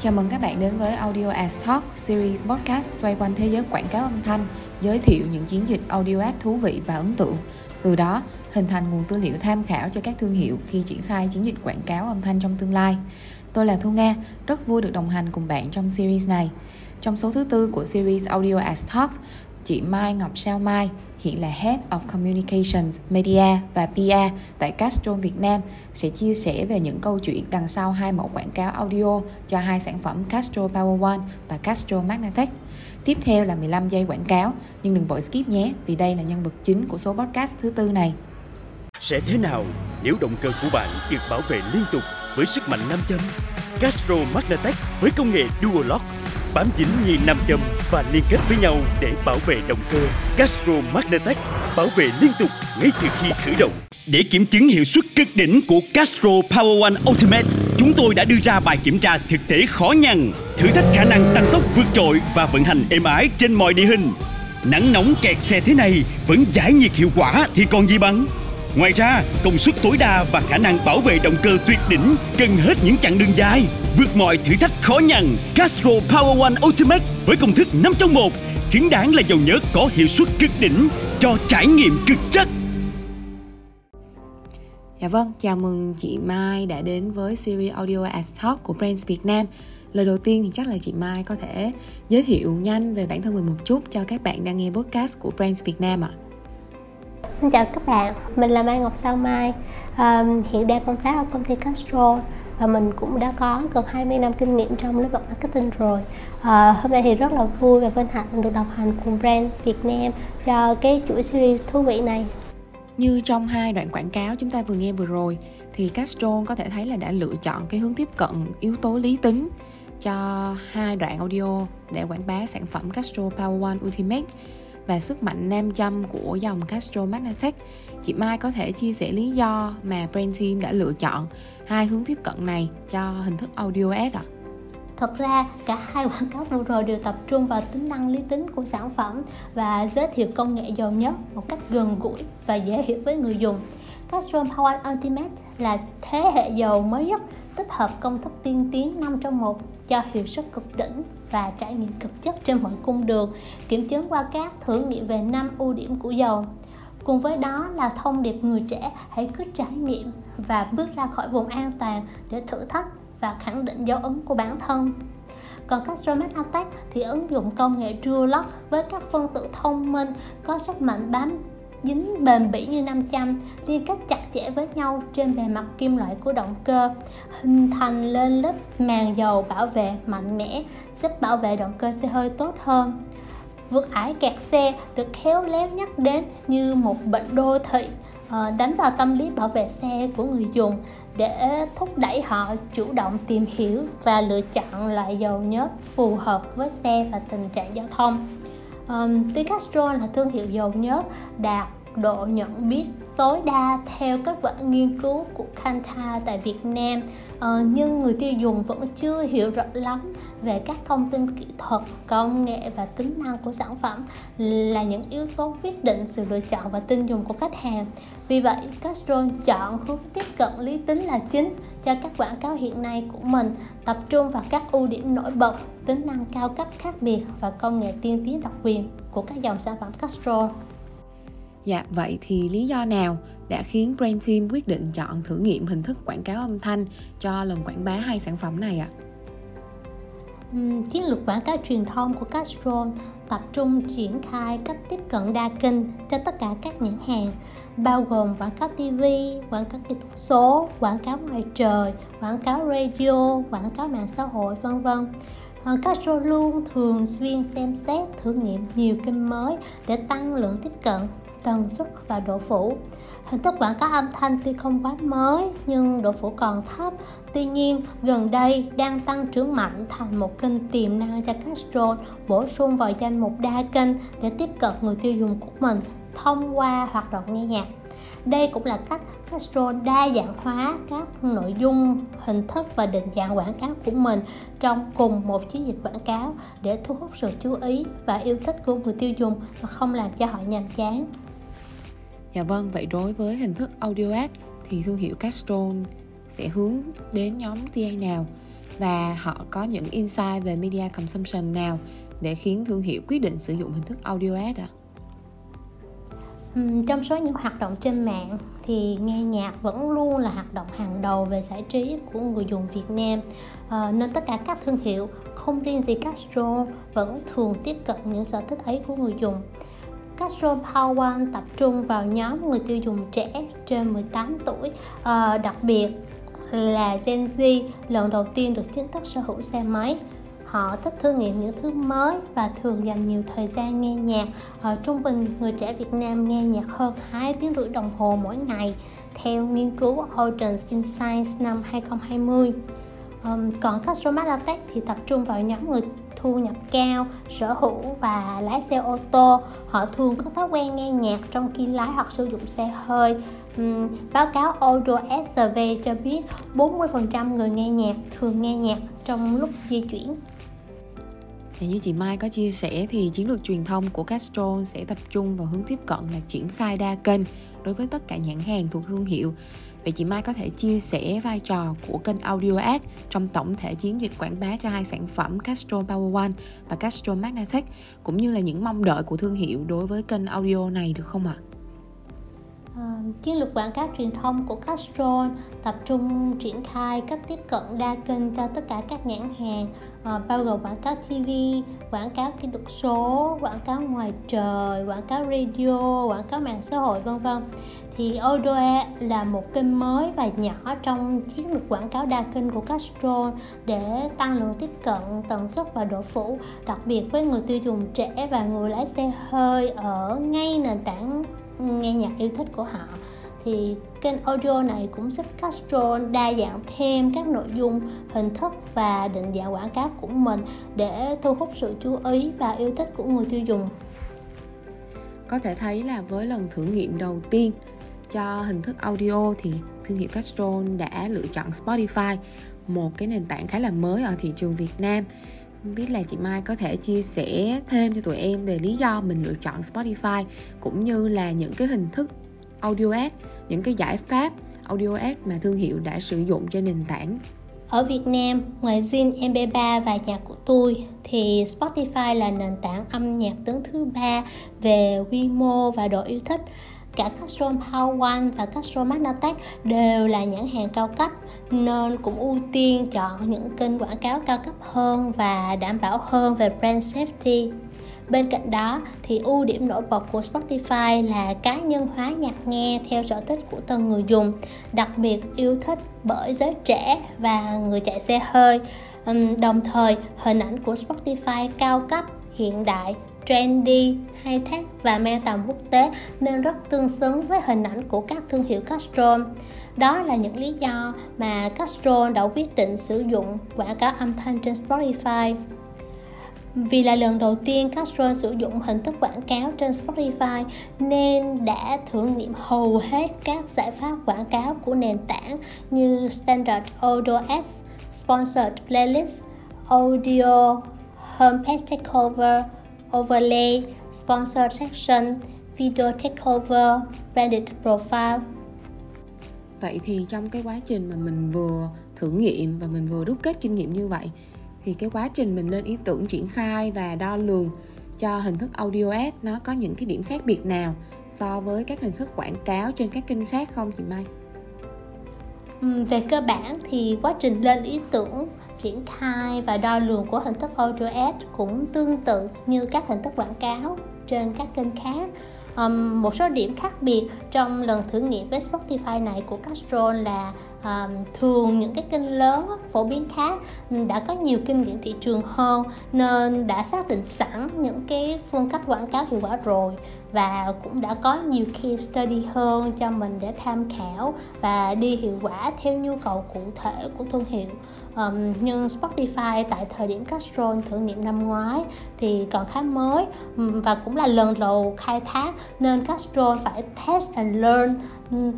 Chào mừng các bạn đến với Audio As Talk, series podcast xoay quanh thế giới quảng cáo âm thanh, giới thiệu những chiến dịch audio ad thú vị và ấn tượng. Từ đó, hình thành nguồn tư liệu tham khảo cho các thương hiệu khi triển khai chiến dịch quảng cáo âm thanh trong tương lai. Tôi là Thu Nga, rất vui được đồng hành cùng bạn trong series này. Trong số thứ tư của series Audio As Talks, chị Mai Ngọc Sao Mai, hiện là Head of Communications, Media và PR tại Castrol Việt Nam sẽ chia sẻ về những câu chuyện đằng sau hai mẫu quảng cáo audio cho hai sản phẩm Castrol Power One và Castrol Magnatech. Tiếp theo là 15 giây quảng cáo, nhưng đừng vội skip nhé vì đây là nhân vật chính của số podcast thứ tư này. Sẽ thế nào nếu động cơ của bạn được bảo vệ liên tục với sức mạnh nam châm? Castro Magnatech với công nghệ Dual Lock bám dính như nam châm và liên kết với nhau để bảo vệ động cơ. Castro Magnatech bảo vệ liên tục ngay từ khi khởi động. Để kiểm chứng hiệu suất cực đỉnh của Castro Power One Ultimate, chúng tôi đã đưa ra bài kiểm tra thực tế khó nhằn, thử thách khả năng tăng tốc vượt trội và vận hành êm ái trên mọi địa hình. Nắng nóng kẹt xe thế này vẫn giải nhiệt hiệu quả thì còn gì bằng. Ngoài ra, công suất tối đa và khả năng bảo vệ động cơ tuyệt đỉnh cần hết những chặng đường dài. Vượt mọi thử thách khó nhằn, Castro Power One Ultimate với công thức 5 trong 1 xứng đáng là dầu nhớ có hiệu suất cực đỉnh cho trải nghiệm cực chất. Dạ vâng, chào mừng chị Mai đã đến với series Audio as Talk của Brands Việt Nam. Lời đầu tiên thì chắc là chị Mai có thể giới thiệu nhanh về bản thân mình một chút cho các bạn đang nghe podcast của Brands Việt Nam ạ. Xin chào các bạn, mình là Mai Ngọc Sao Mai, um, hiện đang công tác ở công ty Castro và mình cũng đã có gần 20 năm kinh nghiệm trong lĩnh vực marketing rồi. à, hôm nay thì rất là vui và vinh hạnh được đồng hành cùng Brand Việt Nam cho cái chuỗi series thú vị này. Như trong hai đoạn quảng cáo chúng ta vừa nghe vừa rồi thì Castro có thể thấy là đã lựa chọn cái hướng tiếp cận yếu tố lý tính cho hai đoạn audio để quảng bá sản phẩm Castro Power One Ultimate và sức mạnh nam châm của dòng Castro Magnatech. Chị Mai có thể chia sẻ lý do mà Brand Team đã lựa chọn hai hướng tiếp cận này cho hình thức audio ad ạ? À? Thật ra, cả hai quảng cáo vừa rồi đều tập trung vào tính năng lý tính của sản phẩm và giới thiệu công nghệ giàu nhất một cách gần gũi và dễ hiểu với người dùng. Castro Power Ultimate là thế hệ dầu mới nhất tích hợp công thức tiên tiến 5 trong 1 cho hiệu suất cực đỉnh và trải nghiệm cực chất trên mọi cung đường, kiểm chứng qua các thử nghiệm về năm ưu điểm của dầu. Cùng với đó là thông điệp người trẻ hãy cứ trải nghiệm và bước ra khỏi vùng an toàn để thử thách và khẳng định dấu ấn của bản thân. Còn Castromat Attack thì ứng dụng công nghệ Dual Lock với các phân tử thông minh có sức mạnh bám dính bền bỉ như nam châm, liên kết chặt chẽ với nhau trên bề mặt kim loại của động cơ, hình thành lên lớp màng dầu bảo vệ mạnh mẽ, giúp bảo vệ động cơ xe hơi tốt hơn. Vượt ải kẹt xe được khéo léo nhắc đến như một bệnh đô thị ờ, đánh vào tâm lý bảo vệ xe của người dùng để thúc đẩy họ chủ động tìm hiểu và lựa chọn loại dầu nhớt phù hợp với xe và tình trạng giao thông. Um, tuy Castrol là thương hiệu dầu nhớt đạt độ nhận biết tối đa theo kết quả nghiên cứu của Kanta tại Việt Nam uh, nhưng người tiêu dùng vẫn chưa hiểu rõ lắm về các thông tin kỹ thuật, công nghệ và tính năng của sản phẩm là những yếu tố quyết định sự lựa chọn và tin dùng của khách hàng. Vì vậy, Castrol chọn hướng tiếp cận lý tính là chính cho các quảng cáo hiện nay của mình, tập trung vào các ưu điểm nổi bật, tính năng cao cấp khác biệt và công nghệ tiên tiến độc quyền của các dòng sản phẩm Castro. Dạ, vậy thì lý do nào đã khiến Brain Team quyết định chọn thử nghiệm hình thức quảng cáo âm thanh cho lần quảng bá hai sản phẩm này ạ? À? Chiến lược quảng cáo truyền thông của Castrol tập trung triển khai cách tiếp cận đa kênh cho tất cả các nhãn hàng bao gồm quảng cáo TV, quảng cáo kỹ thuật số, quảng cáo ngoài trời, quảng cáo radio, quảng cáo mạng xã hội vân vân. Ờ, Castro luôn thường xuyên xem xét thử nghiệm nhiều kênh mới để tăng lượng tiếp cận tần suất và độ phủ. Hình thức quảng cáo âm thanh tuy không quá mới nhưng độ phủ còn thấp. Tuy nhiên, gần đây đang tăng trưởng mạnh thành một kênh tiềm năng cho Castrol bổ sung vào danh mục đa kênh để tiếp cận người tiêu dùng của mình thông qua hoạt động nghe nhạc. Đây cũng là cách Castro đa dạng hóa các nội dung, hình thức và định dạng quảng cáo của mình trong cùng một chiến dịch quảng cáo để thu hút sự chú ý và yêu thích của người tiêu dùng mà không làm cho họ nhàm chán. Dạ vâng, vậy đối với hình thức audio ad thì thương hiệu Castrol sẽ hướng đến nhóm TA nào? và họ có những insight về media consumption nào để khiến thương hiệu quyết định sử dụng hình thức audio ad ạ? À? trong số những hoạt động trên mạng thì nghe nhạc vẫn luôn là hoạt động hàng đầu về giải trí của người dùng Việt Nam à, nên tất cả các thương hiệu không riêng gì Castro vẫn thường tiếp cận những sở thích ấy của người dùng Castro Power One tập trung vào nhóm người tiêu dùng trẻ trên 18 tuổi. À, đặc biệt là Gen Z lần đầu tiên được chính thức sở hữu xe máy. Họ thích thử nghiệm những thứ mới và thường dành nhiều thời gian nghe nhạc. Ở trung bình người trẻ Việt Nam nghe nhạc hơn 2 tiếng rưỡi đồng hồ mỗi ngày theo nghiên cứu Audience Insights năm 2020 um, còn Castro Malatech thì tập trung vào nhóm người thu nhập cao, sở hữu và lái xe ô tô. Họ thường có thói quen nghe nhạc trong khi lái hoặc sử dụng xe hơi. uhm, báo cáo Audio sv cho biết 40% người nghe nhạc thường nghe nhạc trong lúc di chuyển. thì như chị Mai có chia sẻ thì chiến lược truyền thông của Castro sẽ tập trung vào hướng tiếp cận là triển khai đa kênh đối với tất cả nhãn hàng thuộc thương hiệu. Vậy chị Mai có thể chia sẻ vai trò của kênh Audio Ad trong tổng thể chiến dịch quảng bá cho hai sản phẩm Castro Power One và Castro Magnatech cũng như là những mong đợi của thương hiệu đối với kênh audio này được không ạ? À? Chiến lược quảng cáo truyền thông của Castrol tập trung triển khai cách tiếp cận đa kênh cho tất cả các nhãn hàng à, bao gồm quảng cáo TV, quảng cáo kỹ thuật số, quảng cáo ngoài trời, quảng cáo radio, quảng cáo mạng xã hội vân vân. Thì Odoe là một kênh mới và nhỏ trong chiến lược quảng cáo đa kênh của Castro để tăng lượng tiếp cận, tần suất và độ phủ, đặc biệt với người tiêu dùng trẻ và người lái xe hơi ở ngay nền tảng nghe nhạc yêu thích của họ thì kênh audio này cũng giúp Castro đa dạng thêm các nội dung, hình thức và định dạng quảng cáo của mình để thu hút sự chú ý và yêu thích của người tiêu dùng. Có thể thấy là với lần thử nghiệm đầu tiên cho hình thức audio thì thương hiệu Castrol đã lựa chọn Spotify, một cái nền tảng khá là mới ở thị trường Việt Nam không biết là chị Mai có thể chia sẻ thêm cho tụi em về lý do mình lựa chọn Spotify cũng như là những cái hình thức audio ad, những cái giải pháp audio ad mà thương hiệu đã sử dụng trên nền tảng. Ở Việt Nam, ngoài Zin, MP3 và nhạc của tôi thì Spotify là nền tảng âm nhạc đứng thứ ba về quy mô và độ yêu thích cả Castro Power One và Castro Magnatech đều là nhãn hàng cao cấp nên cũng ưu tiên chọn những kênh quảng cáo cao cấp hơn và đảm bảo hơn về brand safety. Bên cạnh đó thì ưu điểm nổi bật của Spotify là cá nhân hóa nhạc nghe theo sở thích của từng người dùng, đặc biệt yêu thích bởi giới trẻ và người chạy xe hơi. Đồng thời, hình ảnh của Spotify cao cấp, hiện đại trendy, high-tech và mang tầm quốc tế nên rất tương xứng với hình ảnh của các thương hiệu Castrol. Đó là những lý do mà Castrol đã quyết định sử dụng quảng cáo âm thanh trên Spotify. Vì là lần đầu tiên Castrol sử dụng hình thức quảng cáo trên Spotify nên đã thử nghiệm hầu hết các giải pháp quảng cáo của nền tảng như Standard Audio Ads, Sponsored Playlist, Audio, Homepage Takeover, overlay, sponsor section, video takeover, branded profile. Vậy thì trong cái quá trình mà mình vừa thử nghiệm và mình vừa đúc kết kinh nghiệm như vậy thì cái quá trình mình lên ý tưởng triển khai và đo lường cho hình thức audio ad nó có những cái điểm khác biệt nào so với các hình thức quảng cáo trên các kênh khác không chị Mai? Về cơ bản thì quá trình lên ý tưởng triển khai và đo lường của hình thức audio ad cũng tương tự như các hình thức quảng cáo trên các kênh khác. Um, một số điểm khác biệt trong lần thử nghiệm với Spotify này của Castrol là um, thường những cái kênh lớn phổ biến khác đã có nhiều kinh nghiệm thị trường hơn nên đã xác định sẵn những cái phương cách quảng cáo hiệu quả rồi và cũng đã có nhiều case study hơn cho mình để tham khảo và đi hiệu quả theo nhu cầu cụ thể của thương hiệu. Um, nhưng Spotify tại thời điểm Castrol thử nghiệm năm ngoái thì còn khá mới và cũng là lần đầu khai thác nên Castrol phải test and learn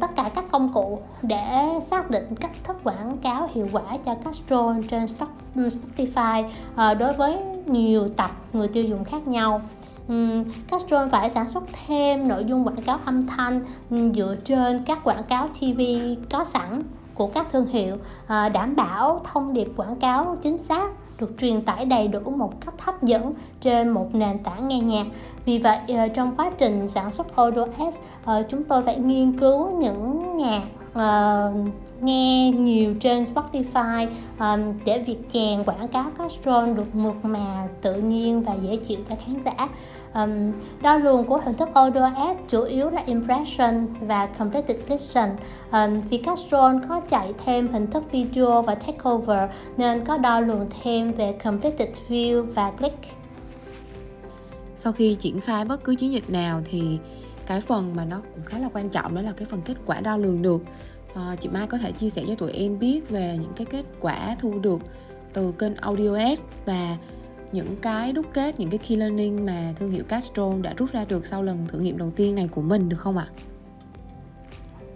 tất cả các công cụ để xác định cách thức quảng cáo hiệu quả cho Castrol trên Spotify uh, đối với nhiều tập người tiêu dùng khác nhau um, Castrol phải sản xuất thêm nội dung quảng cáo âm thanh ừ, dựa trên các quảng cáo TV có sẵn của các thương hiệu uh, đảm bảo thông điệp quảng cáo chính xác được truyền tải đầy đủ một cách hấp dẫn trên một nền tảng nghe nhạc. Vì vậy ờ, trong quá trình sản xuất Audio S, ờ, chúng tôi phải nghiên cứu những nhạc uh, nghe nhiều trên Spotify um, để việc chèn quảng cáo Castrol được mượt mà, tự nhiên và dễ chịu cho khán giả. Um, đo lường của hình thức audio ad chủ yếu là impression và completed listen. Um, vì Castrol có chạy thêm hình thức video và takeover nên có đo lường thêm về completed view và click. Sau khi triển khai bất cứ chiến dịch nào thì cái phần mà nó cũng khá là quan trọng đó là cái phần kết quả đo lường được à, chị Mai có thể chia sẻ cho tụi em biết về những cái kết quả thu được từ kênh Audio Ads và những cái đúc kết những cái key learning mà thương hiệu Castrol đã rút ra được sau lần thử nghiệm đầu tiên này của mình được không ạ?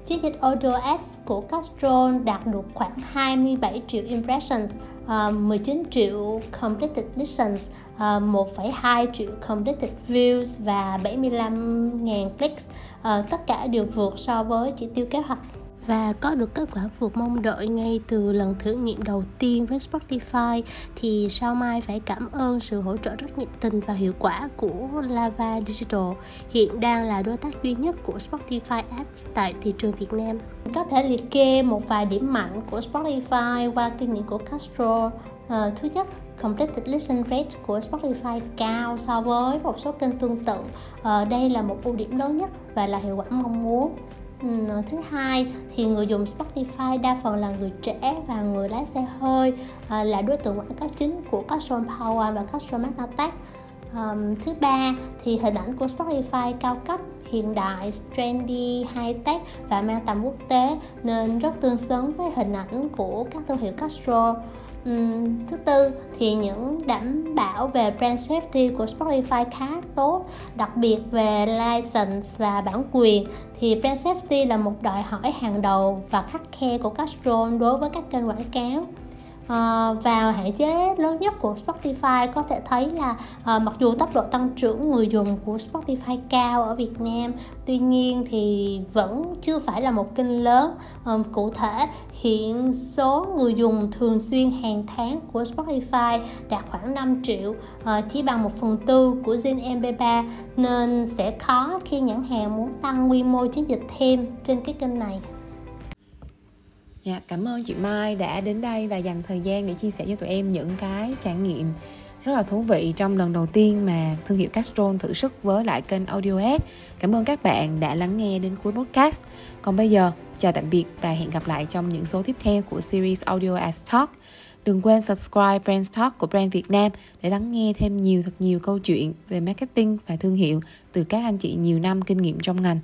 Chiến dịch Audio Ads của Castrol đạt được khoảng 27 triệu impressions, Ờ, uh, 19 triệu completed listens, ờ, uh, 1,2 triệu completed views và 75.000 clicks. Uh, tất cả đều vượt so với chỉ tiêu kế hoạch và có được kết quả vượt mong đợi ngay từ lần thử nghiệm đầu tiên với Spotify thì Sao Mai phải cảm ơn sự hỗ trợ rất nhiệt tình và hiệu quả của Lava Digital hiện đang là đối tác duy nhất của Spotify Ads tại thị trường Việt Nam. Có thể liệt kê một vài điểm mạnh của Spotify qua kinh nghiệm của Castro. À, thứ nhất, completed listen rate của Spotify cao so với một số kênh tương tự. À, đây là một ưu điểm lớn nhất và là hiệu quả mong muốn. Ừ, thứ hai thì người dùng Spotify đa phần là người trẻ và người lái xe hơi à, là đối tượng quảng cáo chính của Custom Power và Custom Magnatech um, thứ ba thì hình ảnh của Spotify cao cấp hiện đại, trendy, high tech và mang tầm quốc tế nên rất tương xứng với hình ảnh của các thương hiệu Castro. Uhm, thứ tư thì những đảm bảo về brand safety của Spotify khá tốt đặc biệt về license và bản quyền. Thì brand safety là một đòi hỏi hàng đầu và khắc khe của Castro đối với các kênh quảng cáo. Ờ, vào hạn chế lớn nhất của Spotify có thể thấy là uh, mặc dù tốc độ tăng trưởng người dùng của Spotify cao ở Việt Nam tuy nhiên thì vẫn chưa phải là một kênh lớn. Um, cụ thể hiện số người dùng thường xuyên hàng tháng của Spotify đạt khoảng 5 triệu uh, chỉ bằng một phần tư của Zin MP3 nên sẽ khó khi nhãn hàng muốn tăng quy mô chiến dịch thêm trên cái kênh này. Dạ, cảm ơn chị Mai đã đến đây và dành thời gian để chia sẻ cho tụi em những cái trải nghiệm rất là thú vị trong lần đầu tiên mà thương hiệu Castrol thử sức với lại kênh Audio Ad. Cảm ơn các bạn đã lắng nghe đến cuối podcast. Còn bây giờ, chào tạm biệt và hẹn gặp lại trong những số tiếp theo của series Audio Ads Talk. Đừng quên subscribe Brand Talk của Brand Việt Nam để lắng nghe thêm nhiều thật nhiều câu chuyện về marketing và thương hiệu từ các anh chị nhiều năm kinh nghiệm trong ngành.